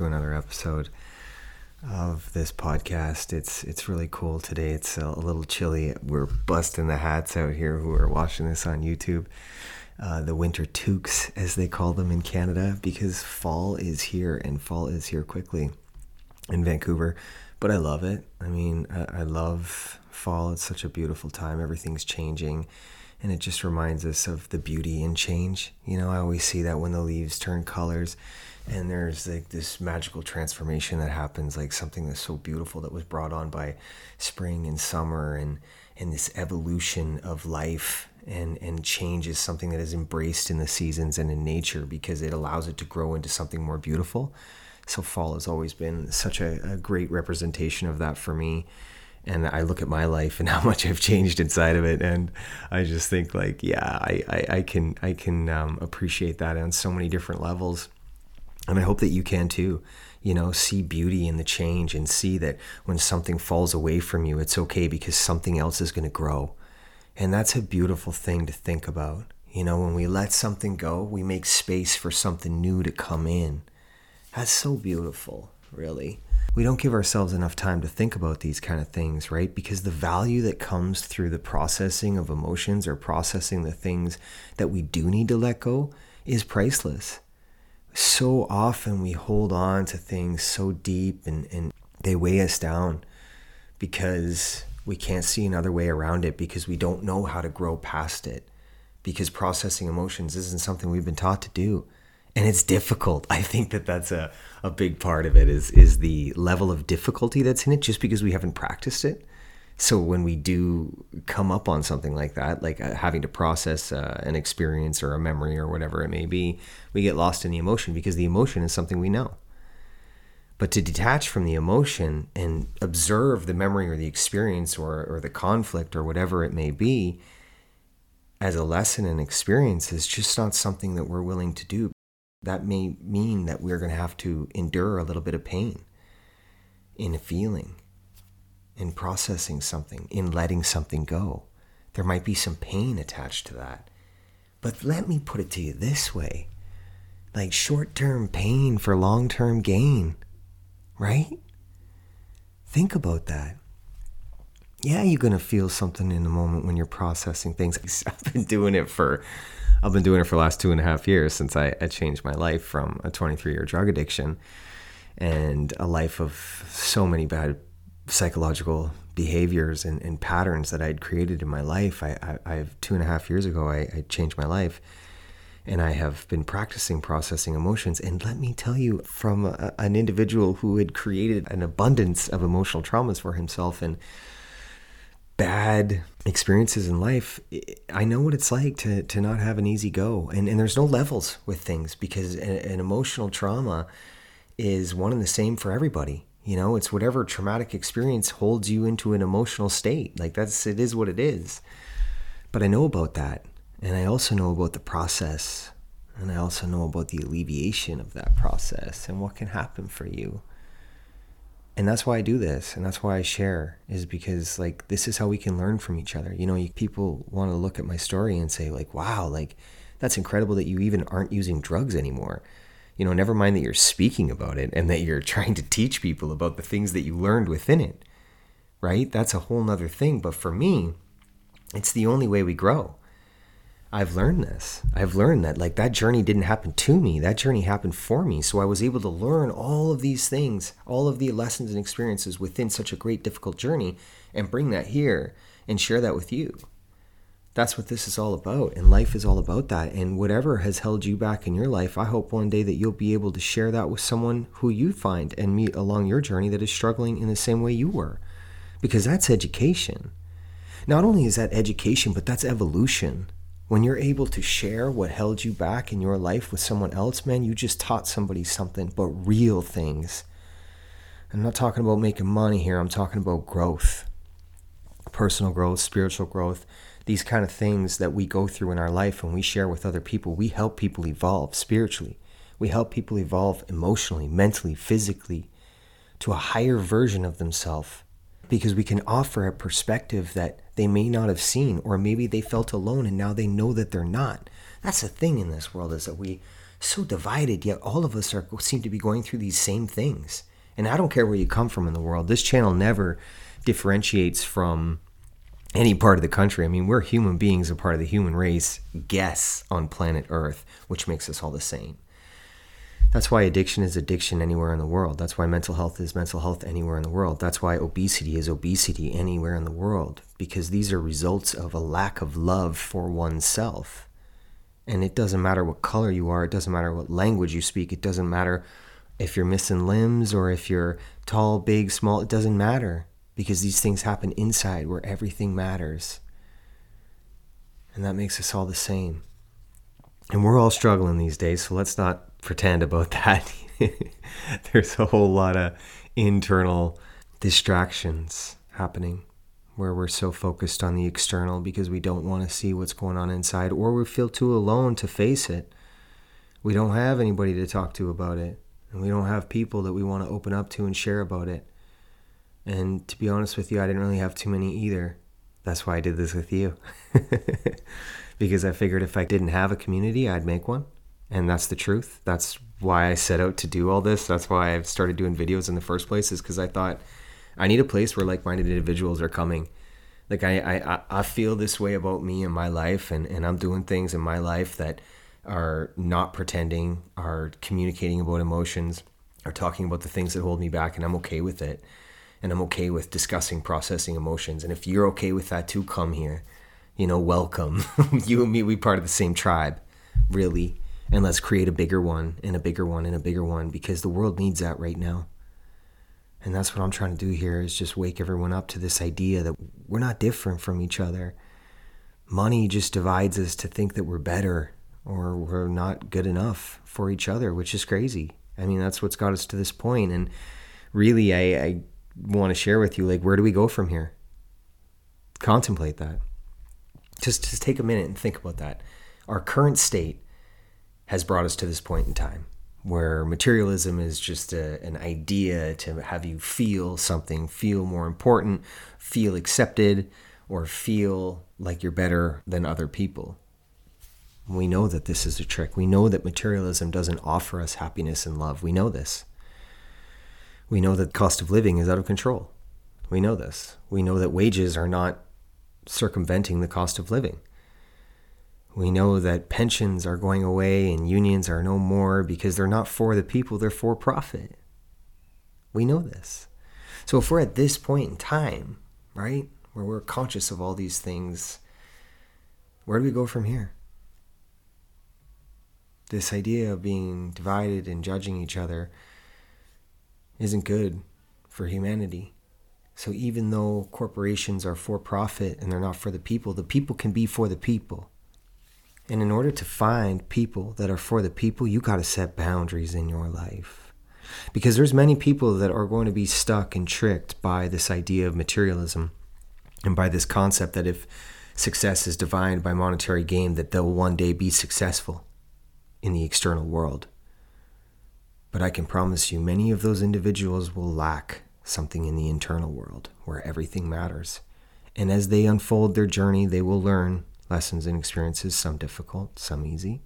to another episode of this podcast. It's it's really cool today. It's a, little chilly. We're busting the hats out here who are watching this on YouTube. Uh, the winter toques, as they call them in Canada, because fall is here and fall is here quickly in Vancouver. But I love it. I mean, I, I love fall. It's such a beautiful time. Everything's changing and it just reminds us of the beauty in change. You know, I always see that when the leaves turn colors and there's like this magical transformation that happens, like something that's so beautiful that was brought on by spring and summer and and this evolution of life. And and change is something that is embraced in the seasons and in nature because it allows it to grow into something more beautiful. So fall has always been such a, a great representation of that for me. And I look at my life and how much I've changed inside of it, and I just think like, yeah, I, I, I can I can um, appreciate that on so many different levels, and I hope that you can too. You know, see beauty in the change and see that when something falls away from you, it's okay because something else is going to grow, and that's a beautiful thing to think about. You know, when we let something go, we make space for something new to come in. That's so beautiful, really we don't give ourselves enough time to think about these kind of things, right? Because the value that comes through the processing of emotions or processing the things that we do need to let go is priceless. So often we hold on to things so deep and, and they weigh us down because we can't see another way around it because we don't know how to grow past it because processing emotions isn't something we've been taught to do and it's difficult. I think that that's a, a big part of it is is the level of difficulty that's in it just because we haven't practiced it. So when we do come up on something like that, like uh, having to process uh, an experience or a memory or whatever it may be, we get lost in the emotion because the emotion is something we know. But to detach from the emotion and observe the memory or the experience or, or the conflict or whatever it may be as a lesson and experience is just not something that we're willing to do that may mean that we're going to have to endure a little bit of pain in feeling, in processing something, in letting something go. There might be some pain attached to that. But let me put it to you this way like short term pain for long term gain, right? Think about that. Yeah, you're to feel something in the moment when you're processing things. I've been doing it for I've been doing it for the last two and a half years since I, I changed my life from a 23 year drug addiction and a life of so many bad psychological behaviors and, and patterns that I'd created in my life. I, I, I two and a half years ago, I, I changed my life and I have been practicing processing emotions. And let me tell you, from a, an individual who had created an abundance of emotional traumas for himself and bad experiences in life, I know what it's like to, to not have an easy go. And, and there's no levels with things because an, an emotional trauma is one and the same for everybody. You know, it's whatever traumatic experience holds you into an emotional state. Like that's, it is what it is. But I know about that. And I also know about the process. And I also know about the alleviation of that process and what can happen for you and that's why I do this and that's why I share is because like this is how we can learn from each other. You know, people want to look at my story and say like, "Wow, like that's incredible that you even aren't using drugs anymore." You know, never mind that you're speaking about it and that you're trying to teach people about the things that you learned within it. Right? That's a whole nother thing, but for me, it's the only way we grow. I've learned this. I've learned that like that journey didn't happen to me. That journey happened for me. So I was able to learn all of these things, all of the lessons and experiences within such a great difficult journey and bring that here and share that with you. That's what this is all about. And life is all about that. And whatever has held you back in your life, I hope one day that you'll be able to share that with someone who you find and meet along your journey that is struggling in the same way you were. Because that's education. Not only is that education, but that's evolution when you're able to share what held you back in your life with someone else, man, you just taught somebody something, but real things. I'm not talking about making money here, I'm talking about growth personal growth, spiritual growth, these kind of things that we go through in our life and we share with other people. We help people evolve spiritually, we help people evolve emotionally, mentally, physically to a higher version of themselves because we can offer a perspective that they may not have seen, or maybe they felt alone and now they know that they're not. That's the thing in this world is that we so divided, yet all of us are seem to be going through these same things. And I don't care where you come from in the world. This channel never differentiates from any part of the country. I mean, we're human beings, a part of the human race, guess on planet Earth, which makes us all the same. That's why addiction is addiction anywhere in the world. That's why mental health is mental health anywhere in the world. That's why obesity is obesity anywhere in the world, because these are results of a lack of love for oneself. And it doesn't matter what color you are, it doesn't matter what language you speak, it doesn't matter if you're missing limbs or if you're tall, big, small, it doesn't matter because these things happen inside where everything matters. And that makes us all the same. And we're all struggling these days, so let's not pretend about that. There's a whole lot of internal distractions happening where we're so focused on the external because we don't want to see what's going on inside or we feel too alone to face it. We don't have anybody to talk to about it. And we don't have people that we want to open up to and share about it. And to be honest with you, I didn't really have too many either. That's why I did this with you. because I figured if I didn't have a community, I'd make one. And that's the truth. That's why I set out to do all this. That's why I started doing videos in the first place, is because I thought I need a place where like minded individuals are coming. Like I, I, I feel this way about me and my life, and, and I'm doing things in my life that are not pretending, are communicating about emotions, are talking about the things that hold me back, and I'm okay with it and I'm okay with discussing processing emotions. And if you're okay with that too, come here. You know, welcome. you and me, we part of the same tribe, really. And let's create a bigger one and a bigger one and a bigger one because the world needs that right now. And that's what I'm trying to do here is just wake everyone up to this idea that we're not different from each other. Money just divides us to think that we're better or we're not good enough for each other, which is crazy. I mean, that's what's got us to this point. And really, I, I want to share with you like where do we go from here? Contemplate that. Just just take a minute and think about that. Our current state has brought us to this point in time where materialism is just a, an idea to have you feel something feel more important feel accepted or feel like you're better than other people. We know that this is a trick. We know that materialism doesn't offer us happiness and love. We know this we know that cost of living is out of control. We know this. We know that wages are not circumventing the cost of living. We know that pensions are going away and unions are no more because they're not for the people, they're for profit. We know this. So if we're at this point in time, right, where we're conscious of all these things, where do we go from here? This idea of being divided and judging each other isn't good for humanity. So even though corporations are for profit and they're not for the people, the people can be for the people. And in order to find people that are for the people, you got to set boundaries in your life. Because there's many people that are going to be stuck and tricked by this idea of materialism and by this concept that if success is defined by monetary gain that they'll one day be successful in the external world. But I can promise you, many of those individuals will lack something in the internal world where everything matters. And as they unfold their journey, they will learn lessons and experiences, some difficult, some easy.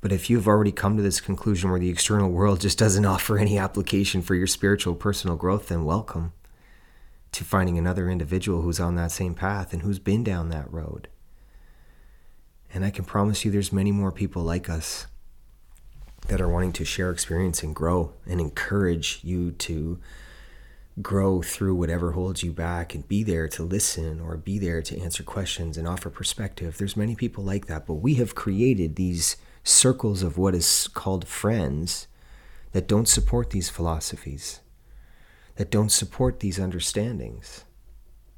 But if you've already come to this conclusion where the external world just doesn't offer any application for your spiritual personal growth, then welcome to finding another individual who's on that same path and who's been down that road. And I can promise you there's many more people like us that are wanting to share experience and grow and encourage you to grow through whatever holds you back and be there to listen or be there to answer questions and offer perspective. There's many people like that, but we have created these circles of what is called friends that don't support these philosophies, that don't support these understandings.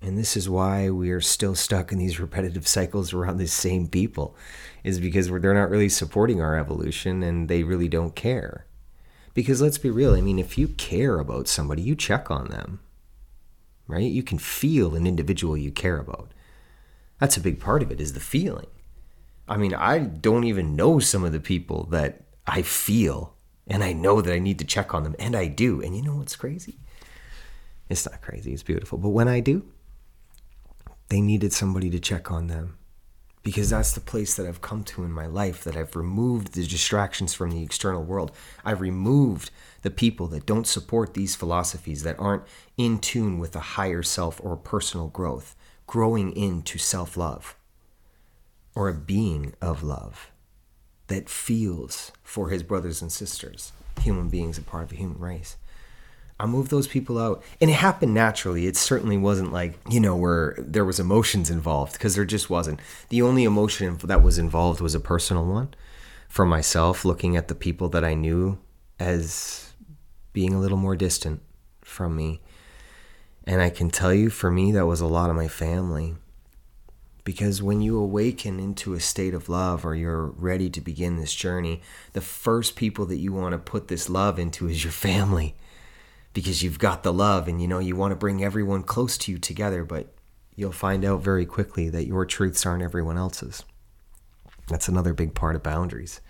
And this is why we are still stuck in these repetitive cycles around the same people, is because they're not really supporting our evolution and they really don't care. Because let's be real, I mean, if you care about somebody, you check on them, right? You can feel an individual you care about. That's a big part of it, is the feeling. I mean, I don't even know some of the people that I feel, and I know that I need to check on them, and I do. And you know what's crazy? It's not crazy, it's beautiful. But when I do, they needed somebody to check on them because that's the place that I've come to in my life that I've removed the distractions from the external world. I've removed the people that don't support these philosophies that aren't in tune with a higher self or personal growth, growing into self-love or a being of love that feels for his brothers and sisters, human beings, a part of the human race. I moved those people out. And it happened naturally. It certainly wasn't like, you know, where there was emotions involved because there just wasn't. The only emotion that was involved was a personal one for myself, looking at the people that I knew as being a little more distant from me. And I can tell you, for me, that was a lot of my family. Because when you awaken into a state of love or you're ready to begin this journey, the first people that you want to put this love into is your family because you've got the love and you know you want to bring everyone close to you together, but you'll find out very quickly that your truths aren't everyone else's. That's another big part of boundaries.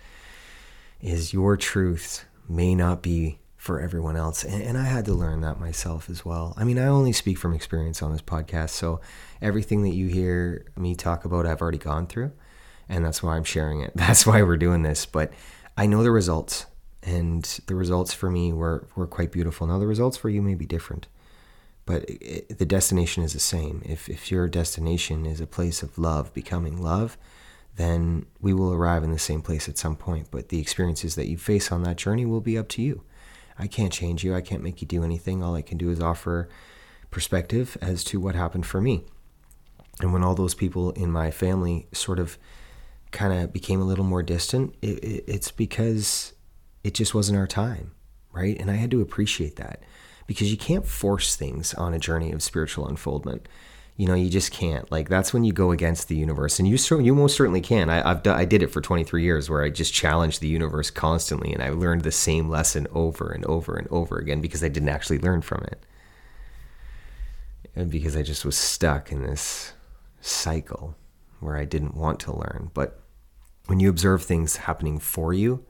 Is your truths may not be for everyone else. And, and, I had to learn that myself as well. I mean, I only speak from experience on this podcast. So everything that you hear me talk about, I've already gone through. And that's why I'm sharing it. That's why we're doing this. But I know the results and the results for me were, were quite beautiful. Now, the results for you may be different, but it, the destination is the same. If, if your destination is a place of love, becoming love, then we will arrive in the same place at some point. But the experiences that you face on that journey will be up to you. I can't change you, I can't make you do anything. All I can do is offer perspective as to what happened for me. And when all those people in my family sort of kind of became a little more distant, it, it, it's because it just wasn't our time, right? And I had to appreciate that because you can't force things on a journey of spiritual unfoldment. You know, you just can't. Like that's when you go against the universe, and you you most certainly can. I, I've I did it for 23 years, where I just challenged the universe constantly, and I learned the same lesson over and over and over again because I didn't actually learn from it, and because I just was stuck in this cycle where I didn't want to learn. But when you observe things happening for you,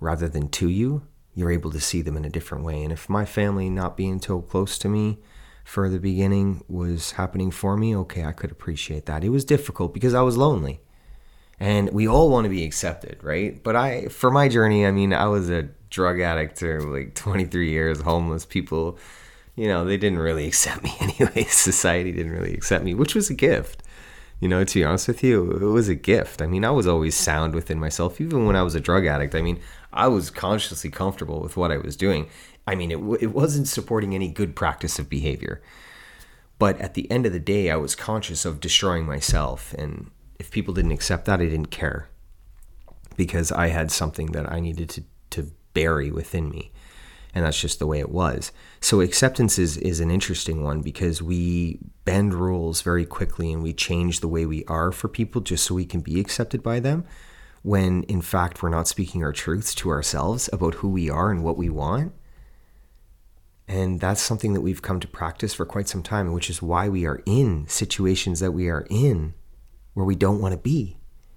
rather than to you, you're able to see them in a different way. And if my family not being so close to me for the beginning was happening for me, okay, I could appreciate that. It was difficult because I was lonely. And we all want to be accepted, right? But I for my journey, I mean, I was a drug addict for like 23 years, homeless people, you know, they didn't really accept me anyway. Society didn't really accept me, which was a gift. You know, to be honest with you, it was a gift. I mean, I was always sound within myself, even when I was a drug addict. I mean, I was consciously comfortable with what I was doing. I mean, it, it wasn't supporting any good practice of behavior. But at the end of the day, I was conscious of destroying myself. And if people didn't accept that, I didn't care because I had something that I needed to, to bury within me. And that's just the way it was. So acceptance is, is an interesting one because we bend rules very quickly and we change the way we are for people just so we can be accepted by them when in fact we're not speaking our truths to ourselves about who we are and what we want. And that's something that we've come to practice for quite some time, which is why we are in situations that we are in where we don't want to be.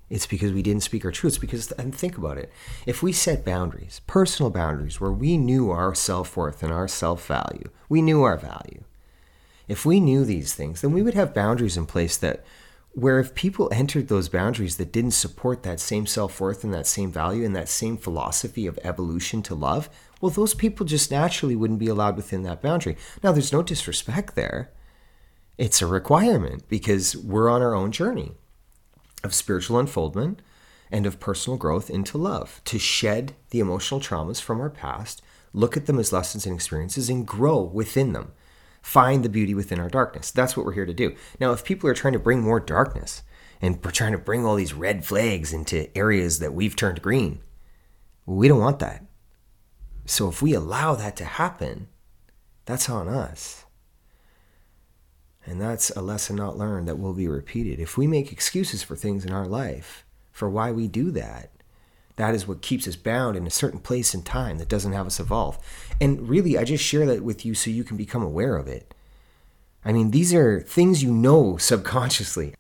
It's because we didn't speak our truths. Because, and think about it if we set boundaries, personal boundaries, where we knew our self worth and our self value, we knew our value. If we knew these things, then we would have boundaries in place that where if people entered those boundaries that didn't support that same self-worth and that same value and that same philosophy of evolution to love well those people just naturally wouldn't be allowed within that boundary. Now there's no disrespect there. It's a requirement because we're on our own journey of spiritual unfoldment and of personal growth into love. To shed the emotional traumas from our past look at them as lessons and experiences and grow within them find the beauty within our darkness. That's what we're here to do. Now, if people are trying to bring more darkness and we're trying to bring all these red flags into areas that we've turned green, we don't want that. So if we allow that to happen, that's on us. And that's a lesson not learned that will be repeated. If we make excuses for things in our life for why we do that, that is what keeps us bound in a certain place and time that doesn't have us evolve. And really, I just share that with you so you can become aware of it. I mean, these are things you know subconsciously.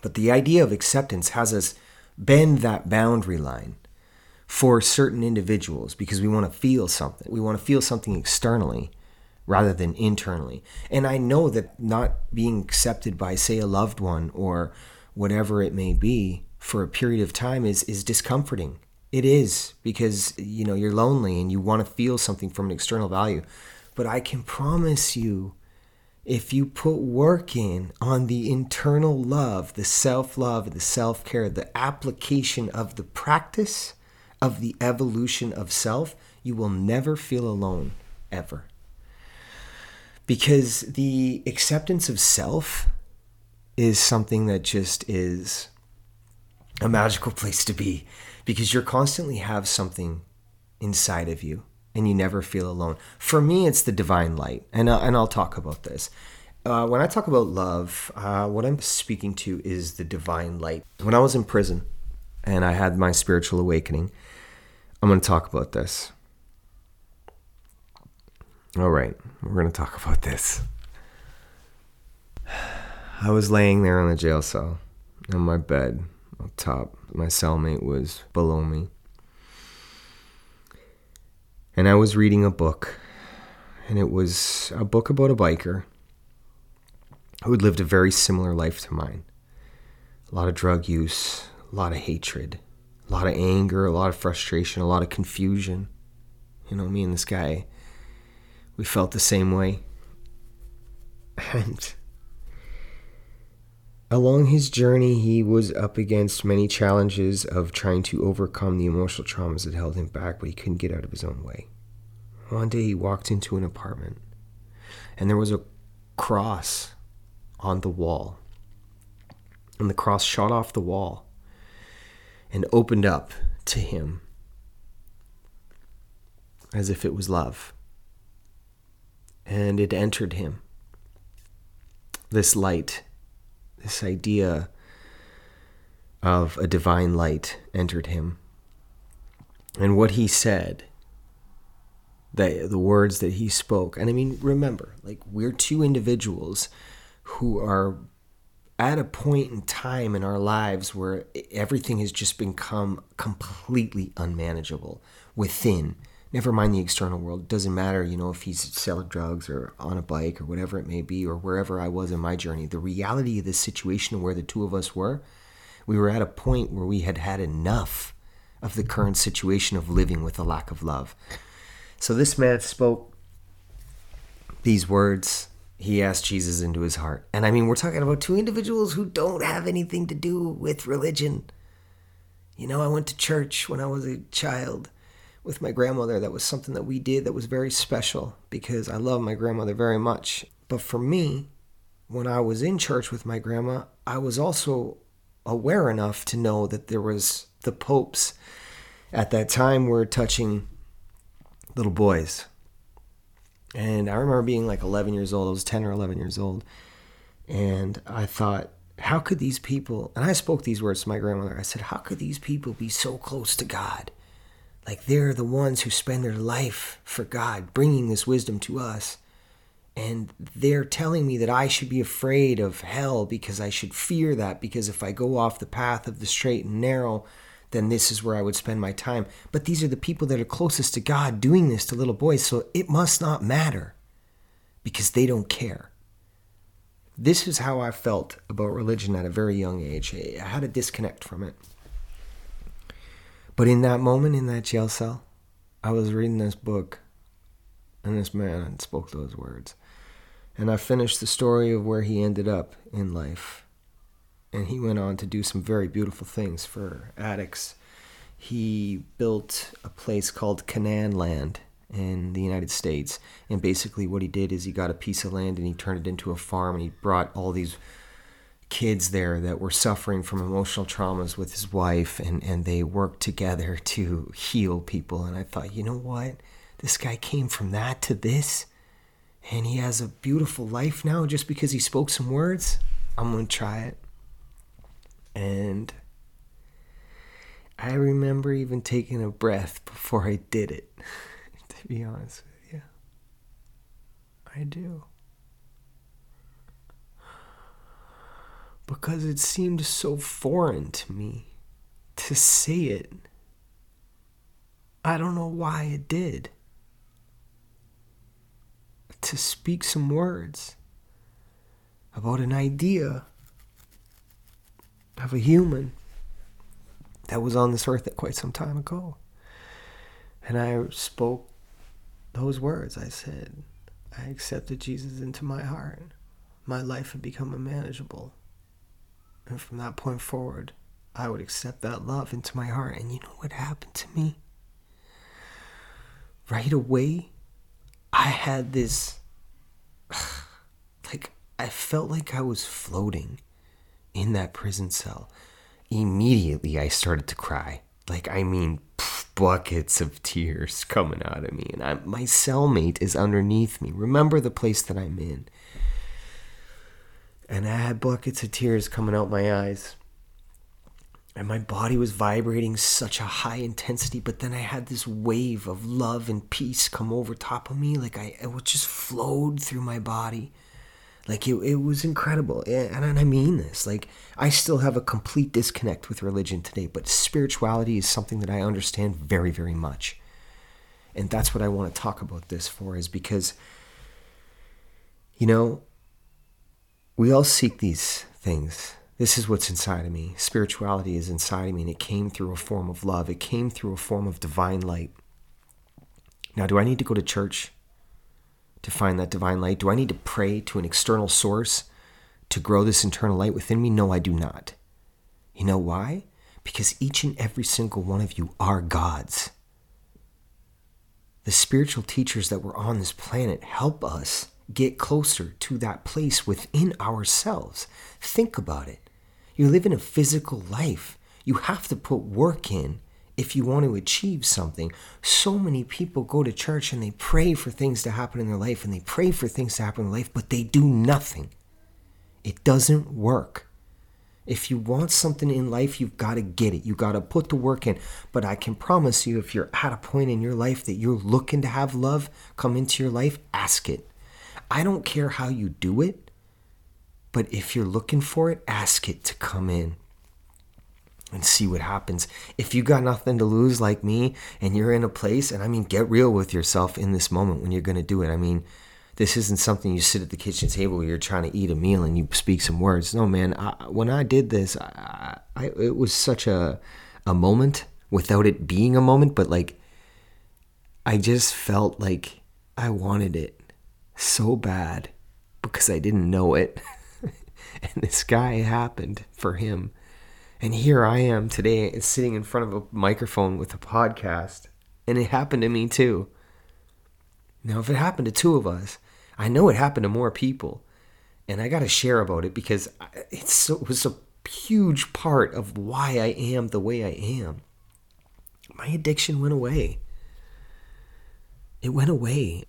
But the idea of acceptance has us bend that boundary line for certain individuals because we want to feel something. We want to feel something externally rather than internally. And I know that not being accepted by, say, a loved one or whatever it may be for a period of time is is discomforting. It is because you know you're lonely and you want to feel something from an external value. But I can promise you if you put work in on the internal love, the self love, the self care, the application of the practice of the evolution of self, you will never feel alone, ever. Because the acceptance of self is something that just is a magical place to be because you're constantly have something inside of you and you never feel alone. For me, it's the divine light, and uh, and I'll talk about this. Uh, when I talk about love, uh, what I'm speaking to is the divine light. When I was in prison and I had my spiritual awakening, I'm going to talk about this. All right, we're going to talk about this. I was laying there in the jail cell on my bed top. My cellmate was below me. And I was reading a book, and it was a book about a biker who had lived a very similar life to mine. A lot of drug use, a lot of hatred, a lot of anger, a lot of frustration, a lot of confusion. You know, me and this guy, we felt the same way. And along his journey, he was up against many challenges of trying to overcome the emotional traumas that held him back, but he couldn't get out of his own way. One day he walked into an apartment, and there was a cross on the wall. And the cross shot off the wall and opened up to him as if it was love. And it entered him. This light, this idea of a divine light entered him. And what he said, the, the words that he spoke, and I mean, remember, like, we're two individuals who are at a point in time in our lives where everything has just become completely unmanageable within never mind the external world it doesn't matter you know if he's selling drugs or on a bike or whatever it may be or wherever i was in my journey the reality of the situation where the two of us were we were at a point where we had had enough of the current situation of living with a lack of love so this man spoke these words he asked Jesus into his heart. And I mean, we're talking about two individuals who don't have anything to do with religion. You know, I went to church when I was a child with my grandmother. That was something that we did that was very special because I love my grandmother very much. But for me, when I was in church with my grandma, I was also aware enough to know that there was the popes at that time were touching little boys and I remember being like 11 years old. I was 10 or 11 years old. And I thought, how could these people, and I spoke these words to my grandmother. I said, how could these people be so close to God? Like they're the ones who spend their life for God, bringing this wisdom to us. And they're telling me that I should be afraid of hell because I should fear that because if I go off the path of the straight and narrow, then this is where I would spend my time. But these are the people that are closest to God doing this to little boys, so it must not matter because they don't care. This is how I felt about religion at a very young age. I had a disconnect from it. But in that moment, in that jail cell, I was reading this book, and this man spoke those words. And I finished the story of where he ended up in life and he went on to do some very beautiful things for addicts. He built a place called Canaan Land in the United States, and basically what he did is he got a piece of land and he turned it into a farm, and he brought all these kids there that were suffering from emotional traumas with his wife, and and they worked together to heal people. And I thought, you know what, this guy came from that to this. And he has a beautiful life now just because he spoke some words. I'm going to try it. And I remember even taking a breath before I did it, to be honest with you. I do. Because it seemed so foreign to me to say it. I don't know why it did. To speak some words about an idea of a human that was on this earth quite some time ago. And I spoke those words. I said, I accepted Jesus into my heart. My life had become unmanageable. And from that point forward, I would accept that love into my heart. And you know what happened to me? Right away, I had this. Like, I felt like I was floating in that prison cell. Immediately, I started to cry. Like, I mean, buckets of tears coming out of me. And I, my cellmate is underneath me. Remember the place that I'm in. And I had buckets of tears coming out my eyes. And my body was vibrating such a high intensity, but then I had this wave of love and peace come over top of me. Like I, it just flowed through my body. Like it, it was incredible. And I mean this. Like I still have a complete disconnect with religion today, but spirituality is something that I understand very, very much. And that's what I want to talk about this for, is because, you know, we all seek these things. This is what's inside of me. Spirituality is inside of me, and it came through a form of love. It came through a form of divine light. Now, do I need to go to church? to find that divine light? Do I need to pray to an external source to grow this internal light within me? No, I do not. You know why? Because each and every single one of you are gods. The spiritual teachers that were on this planet help us get closer to that place within ourselves. Think about it. You live in a physical life. You have to put work in if you want to achieve something. So many people go to church and they pray for things to happen in their life and they pray for things to happen in life, but they do nothing. It doesn't work. If you want something in life, you've got to get it. You've got to put the work in. But I can promise you, if you're at a point in your life that you're looking to have love come into your life, ask it. I don't care how you do it, but if you're looking for it, ask it to come in and see what happens. If you got nothing to lose like me and you're in a place, and I mean, get real with yourself in this moment when you're going to do it. I mean, this isn't something you sit at the kitchen table where you're trying to eat a meal and you speak some words. No, man, I, when I did this, I, I, it was such a, a moment without it being a moment, but like, I just felt like I wanted it so bad because I didn't know it. and this guy happened for him and here I am today sitting in front of a microphone with a podcast. And it happened to me too. Now, if it happened to two of us, I know it happened to more people. And I got to share about it because so, it was a huge part of why I am the way I am. My addiction went away. It went away.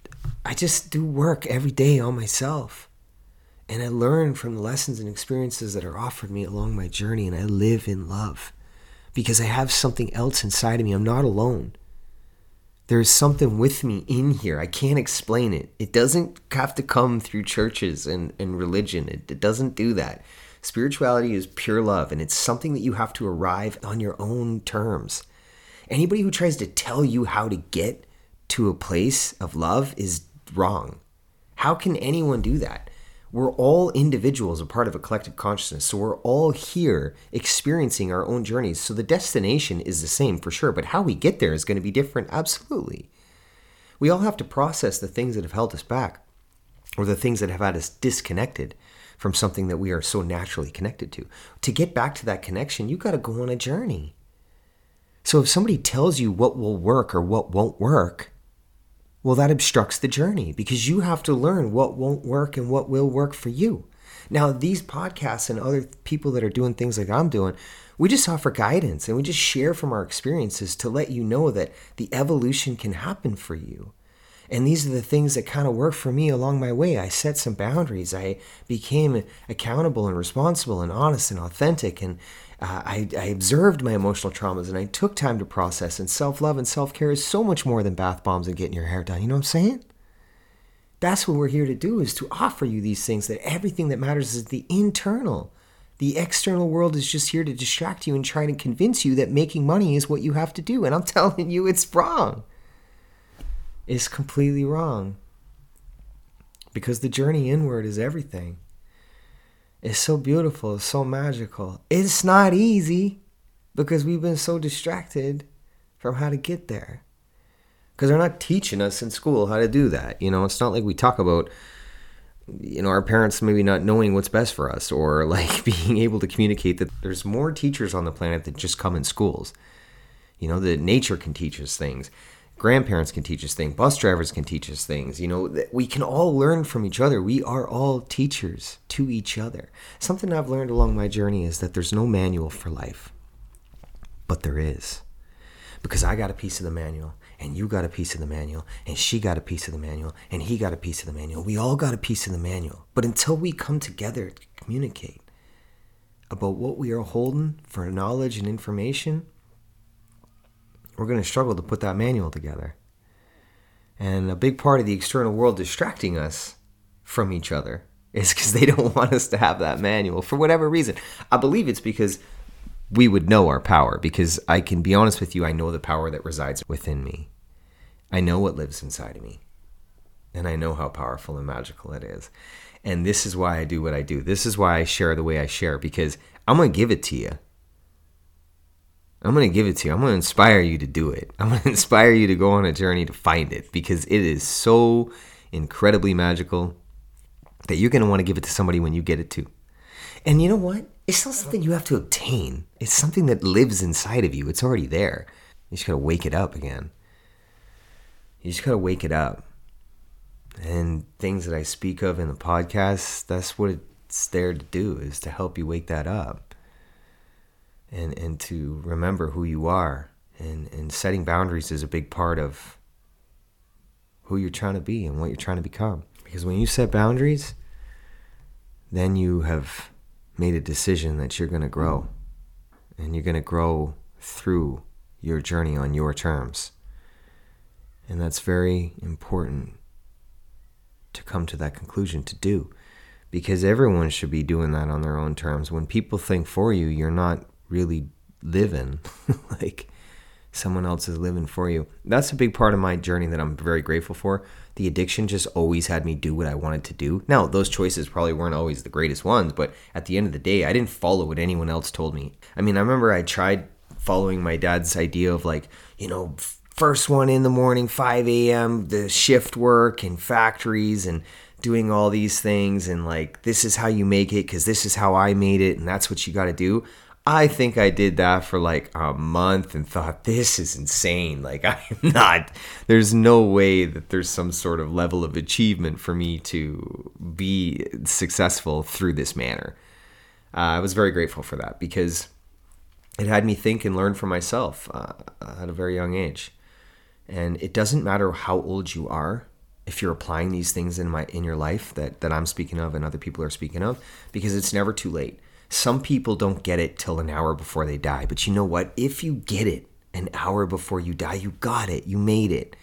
I just do work every day on myself. And I learn from the lessons and experiences that are offered me along my journey, and I live in love because I have something else inside of me. I'm not alone. There is something with me in here. I can't explain it. It doesn't have to come through churches and, and religion, it, it doesn't do that. Spirituality is pure love, and it's something that you have to arrive on your own terms. Anybody who tries to tell you how to get to a place of love is wrong. How can anyone do that? We're all individuals, a part of a collective consciousness. So we're all here experiencing our own journeys. So the destination is the same for sure, but how we get there is going to be different. Absolutely. We all have to process the things that have held us back or the things that have had us disconnected from something that we are so naturally connected to. To get back to that connection, you've got to go on a journey. So if somebody tells you what will work or what won't work, well, that obstructs the journey because you have to learn what won't work and what will work for you. Now, these podcasts and other people that are doing things like I'm doing, we just offer guidance and we just share from our experiences to let you know that the evolution can happen for you. And these are the things that kind of work for me along my way. I set some boundaries. I became accountable and responsible and honest and authentic. And uh, I, I observed my emotional traumas and I took time to process. And self love and self care is so much more than bath bombs and getting your hair done. You know what I'm saying? That's what we're here to do is to offer you these things that everything that matters is the internal. The external world is just here to distract you and try to convince you that making money is what you have to do. And I'm telling you, it's wrong. It's completely wrong. Because the journey inward is everything. It's so beautiful, it's so magical. It's not easy because we've been so distracted from how to get there. Because they're not teaching us in school how to do that. You know, it's not like we talk about, you know, our parents maybe not knowing what's best for us or like being able to communicate that there's more teachers on the planet that just come in schools. You know, that nature can teach us things grandparents can teach us things bus drivers can teach us things you know we can all learn from each other. We are all teachers to each other. Something i've learned along my journey is that there's no manual for life but there is. Because i got a piece of the manual and you got a piece of the manual and she got a piece of the manual and he got a piece of the manual. We all got a piece of the manual. But until we come together to communicate about what we are holding for knowledge and information we're going to struggle to put that manual together. And a big part of the external world distracting us from each other is because they don't want us to have that manual for whatever reason. I believe it's because we would know our power, because I can be honest with you, I know the power that resides within me. I know what lives inside of me. And I know how powerful and magical it is. And this is why I do what I do. This is why I share the way I share, because I'm going to give it to you. I'm going to give it to you. I'm going to inspire you to do it. I'm going to inspire you to go on a journey to find it because it is so incredibly magical that you're going to want to give it to somebody when you get it too. And you know what? It's not something you have to obtain, it's something that lives inside of you. It's already there. You just got to wake it up again. You just got to wake it up. And things that I speak of in the podcast, that's what it's there to do, is to help you wake that up and and to remember who you are. And and setting boundaries is a big part of who you're trying to be and what you're trying to become. Because when you set boundaries then you have made a decision that you're going to grow. And you're going to grow through your journey on your terms. And that's very important to come to that conclusion to do. Because everyone should be doing that on their own terms. When people think for you you're not really living like someone else is living for you. That's a big part of my journey that I'm very grateful for. The addiction just always had me do what I wanted to do. Now, those choices probably weren't always the greatest ones, but at the end of the day, I didn't follow what anyone else told me. I mean, I remember I tried following my dad's idea of like, you know, first one in the morning, 5 a.m., the shift work and factories and doing all these things and like this is how you make it because this is how I made it and that's what you got to do. I think I did that for like a month and thought, this is insane. Like, I'm not, there's no way that there's some sort of level of achievement for me to be successful through this manner. Uh, I was very grateful for that because it had me think and learn for myself uh, at a very young age. And it doesn't matter how old you are if you're applying these things in my in your life that, that I'm speaking of and other people are speaking of, because it's never too late some people don't get it till an hour before they die. But you know what? If you get it an hour before you die, you got it. You made it.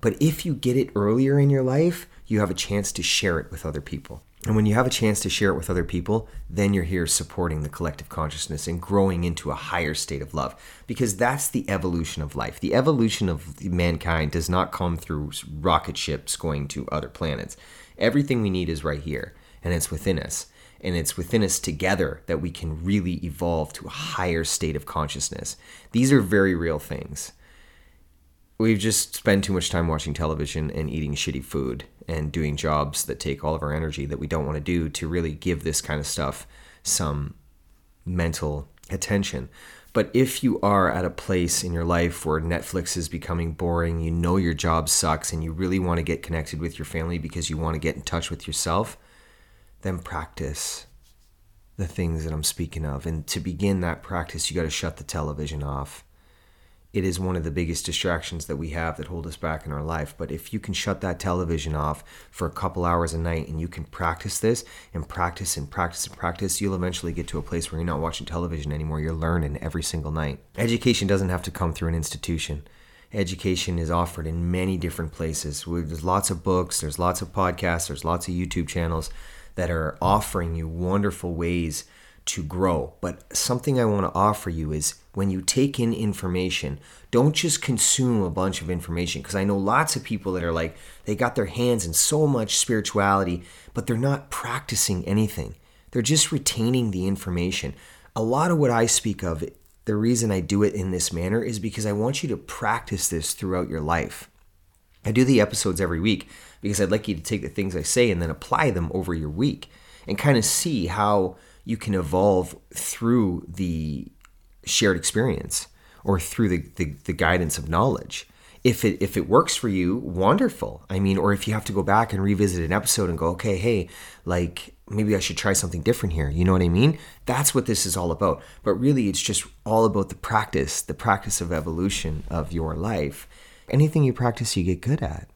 But if you get it earlier in your life, you have a chance to share it with other people. And when you have a chance to share it with other people, then you're here supporting the collective consciousness and growing into a higher state of love. Because that's the evolution of life. The evolution of mankind does not come through rocket ships going to other planets. Everything we need is right here, and it's within us and it's within us together that we can really evolve to a higher state of consciousness. These are very real things. We've just spent too much time watching television and eating shitty food and doing jobs that take all of our energy that we don't want to do to really give this kind of stuff some mental attention. But if you are at a place in your life where Netflix is becoming boring, you know your job sucks, and you really want to get connected with your family because you want to get in touch with yourself, then practice the things that I'm speaking of. And to begin that practice, you got to shut the television off. It is one of the biggest distractions that we have that hold us back in our life. But if you can shut that television off for a couple hours a night and you can practice this and practice and practice and practice, you'll eventually get to a place where you're not watching television anymore. You're learning every single night. Education doesn't have to come through an institution. Education is offered in many different places. There's lots of books, there's lots of podcasts, there's lots of YouTube channels that are offering you wonderful ways to grow. But something I want to offer you is when you take in information, don't just consume a bunch of information. Because I know lots of people that are like, they got their hands in so much spirituality, but they're not practicing anything. They're just retaining the information. A lot of what I speak of, the reason I do it in this manner is because I want you to practice this throughout your life. I do the episodes every week because I'd like you to take the things I say and then apply them over your week and kind of see how you can evolve through the shared experience or through the, the, the guidance of knowledge. If it if it works for you wonderful. I mean or if you have to go back and revisit an episode and go okay hey like maybe i should try something different here. You know what i mean? That's what this is all about. But really it's just all about the practice the practice of evolution of your life. Anything you practice you get good at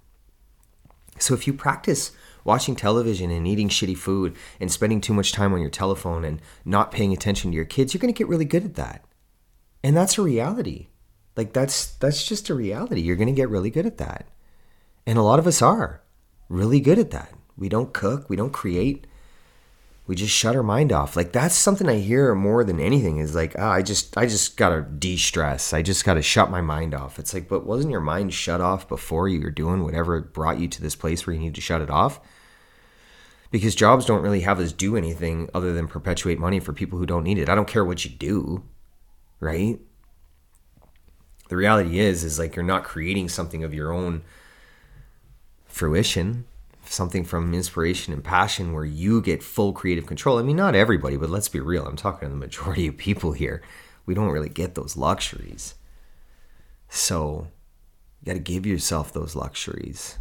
so if you practice watching television and eating shitty food and spending too much time on your telephone and not paying attention to your kids you're going to get really good at that and that's a reality like that's that's just a reality. You're going to get really good at that. And a lot of us are really good at that. We don't cook, we don't create. We just shut our mind off. Like that's something I hear more than anything is like, oh, I just I just got to de-stress. I just got to shut my mind off. It's like, but wasn't your mind shut off before you were doing whatever brought you to this place where you need to shut it off? Because jobs don't really have us do anything other than perpetuate money for people who don't need it. I don't care what you do, right? the reality is is like you're not creating something of your own fruition something from inspiration and passion where you get full creative control. I mean not everybody but let's be real i'm talking to the majority of people here. We don't really get those luxuries. So you got to give yourself those luxuries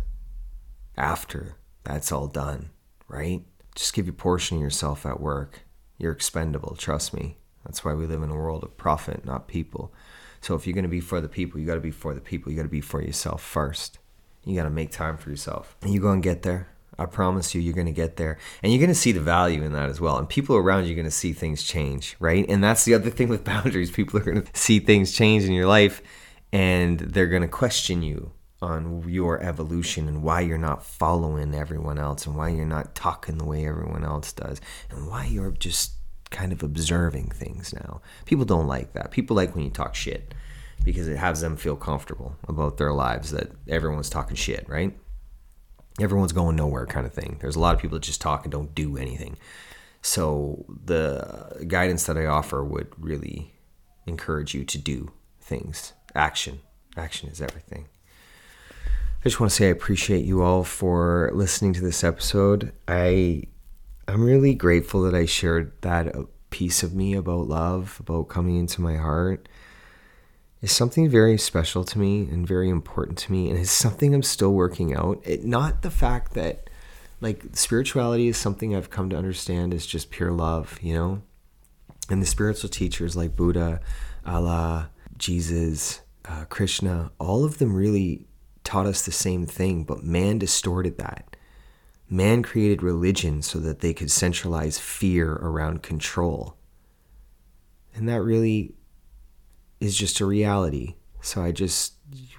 after that's all done right? Just give your portion of yourself at work. You're expendable trust me. That's why we live in a world of profit not people. So if you're going to be for the people, you got to be for the people. You got to be for yourself first. You got to make time for yourself. And you go and get there. I promise you, you're going to get there. And you're going to see the value in that as well. And people around you are going to see things change, right? And that's the other thing with boundaries. People are going to see things change in your life and they're going to question you on your evolution and why you're not following everyone else and why you're not talking the way everyone else does and why you're just kind of observing things now. People don't like that. People like when you talk shit because it has them feel comfortable about their lives that everyone's talking shit, right? Everyone's going nowhere kind of thing. There's a lot of people that just talk and don't do anything. So the guidance that I offer would really encourage you to do things. Action. Action is everything. I just want to say I appreciate you all for listening to this episode. I I'm really grateful that I shared that piece of me about love, about coming into my heart. It's something very special to me and very important to me, and it's something I'm still working out. It not the fact that like spirituality is something I've come to understand is just pure love, you know? And the spiritual teachers like Buddha, Allah, Jesus, uh, Krishna, all of them really taught us the same thing, but man distorted that man created religion so that they could centralize fear around control. And that really is just a reality. So I just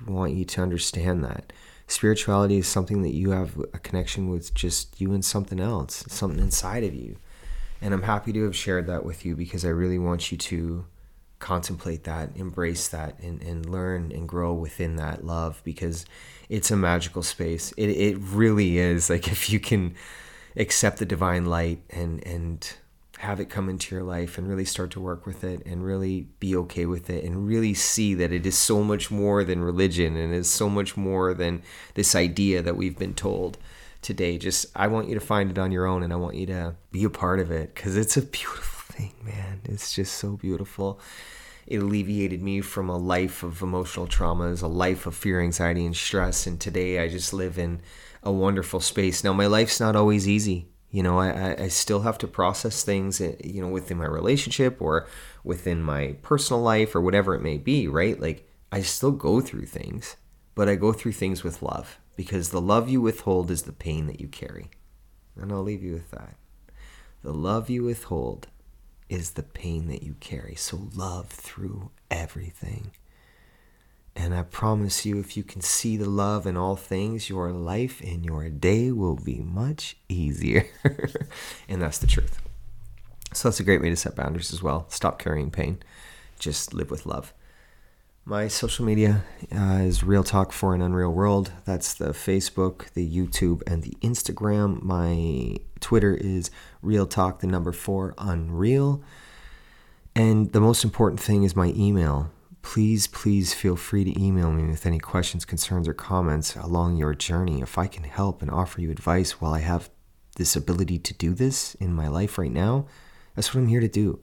want you to understand that. Spirituality is something that you have a connection with just you and something else, something inside of you. And I'm happy to have shared that with you because I really want you to contemplate that, embrace that, and, and learn and grow within that love because it's a magical space. It, it really is. Like if you can accept the divine light and, and have it come into your life and really start to work with it and really be okay with it and really see that it is so much more than religion and is so much more than this idea that we've been told today. Just, I want you to find it on your own and I want you to be a part of it because it's a beautiful thing, man. It's just so beautiful. It alleviated me from a life of emotional traumas, a life of fear, anxiety, and stress. And today I just live in a wonderful space. Now, my life's not always easy. You know, I, I still have to process things, eh, you know, within my relationship or within my personal life or whatever it may be, right? Like, I still go through things, but I go through things with love because the love you withhold is the pain that you carry. And I'll leave you with that. The love you withhold is the pain that you carry. So love through everything. And I promise you, if you can see the love in all things, your life and your day will be much easier. and that's the truth. So that's a great way to set boundaries as well. Stop carrying pain, just live with love. My social media uh, is Real Talk for an Unreal World. That's the Facebook, the YouTube, and the Instagram. My Twitter is Real Talk, the number four, Unreal. And the most important thing is my email. Please, please feel free to email me with any questions, concerns, or comments along your journey. If I can help and offer you advice while I have this ability to do this in my life right now, that's what I'm here to do.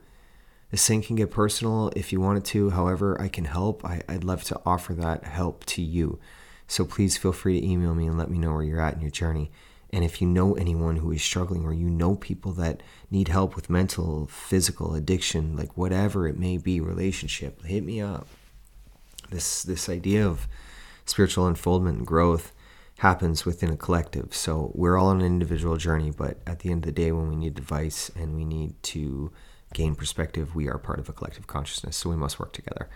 This thing can get personal if you want it to. However, I can help. I, would love to offer that help to you. So please feel free to email me and let me know where you're at in your journey. And if you know anyone who is struggling or you know people that need help with mental, physical addiction, like whatever it may be, relationship, hit me up. This this idea of spiritual unfoldment and growth happens within a collective. So we're all on an individual journey, but at the end of the day when we need advice and we need to gain perspective, we are part of a collective consciousness. So we must work together.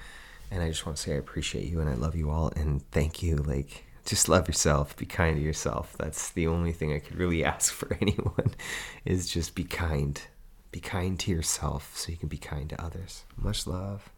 And I just want to say I appreciate you and I love you all and thank you. Like, just love yourself. Be kind to yourself. That's the only thing I could really ask for anyone is just be kind. Be kind to yourself so you can be kind to others. Much love.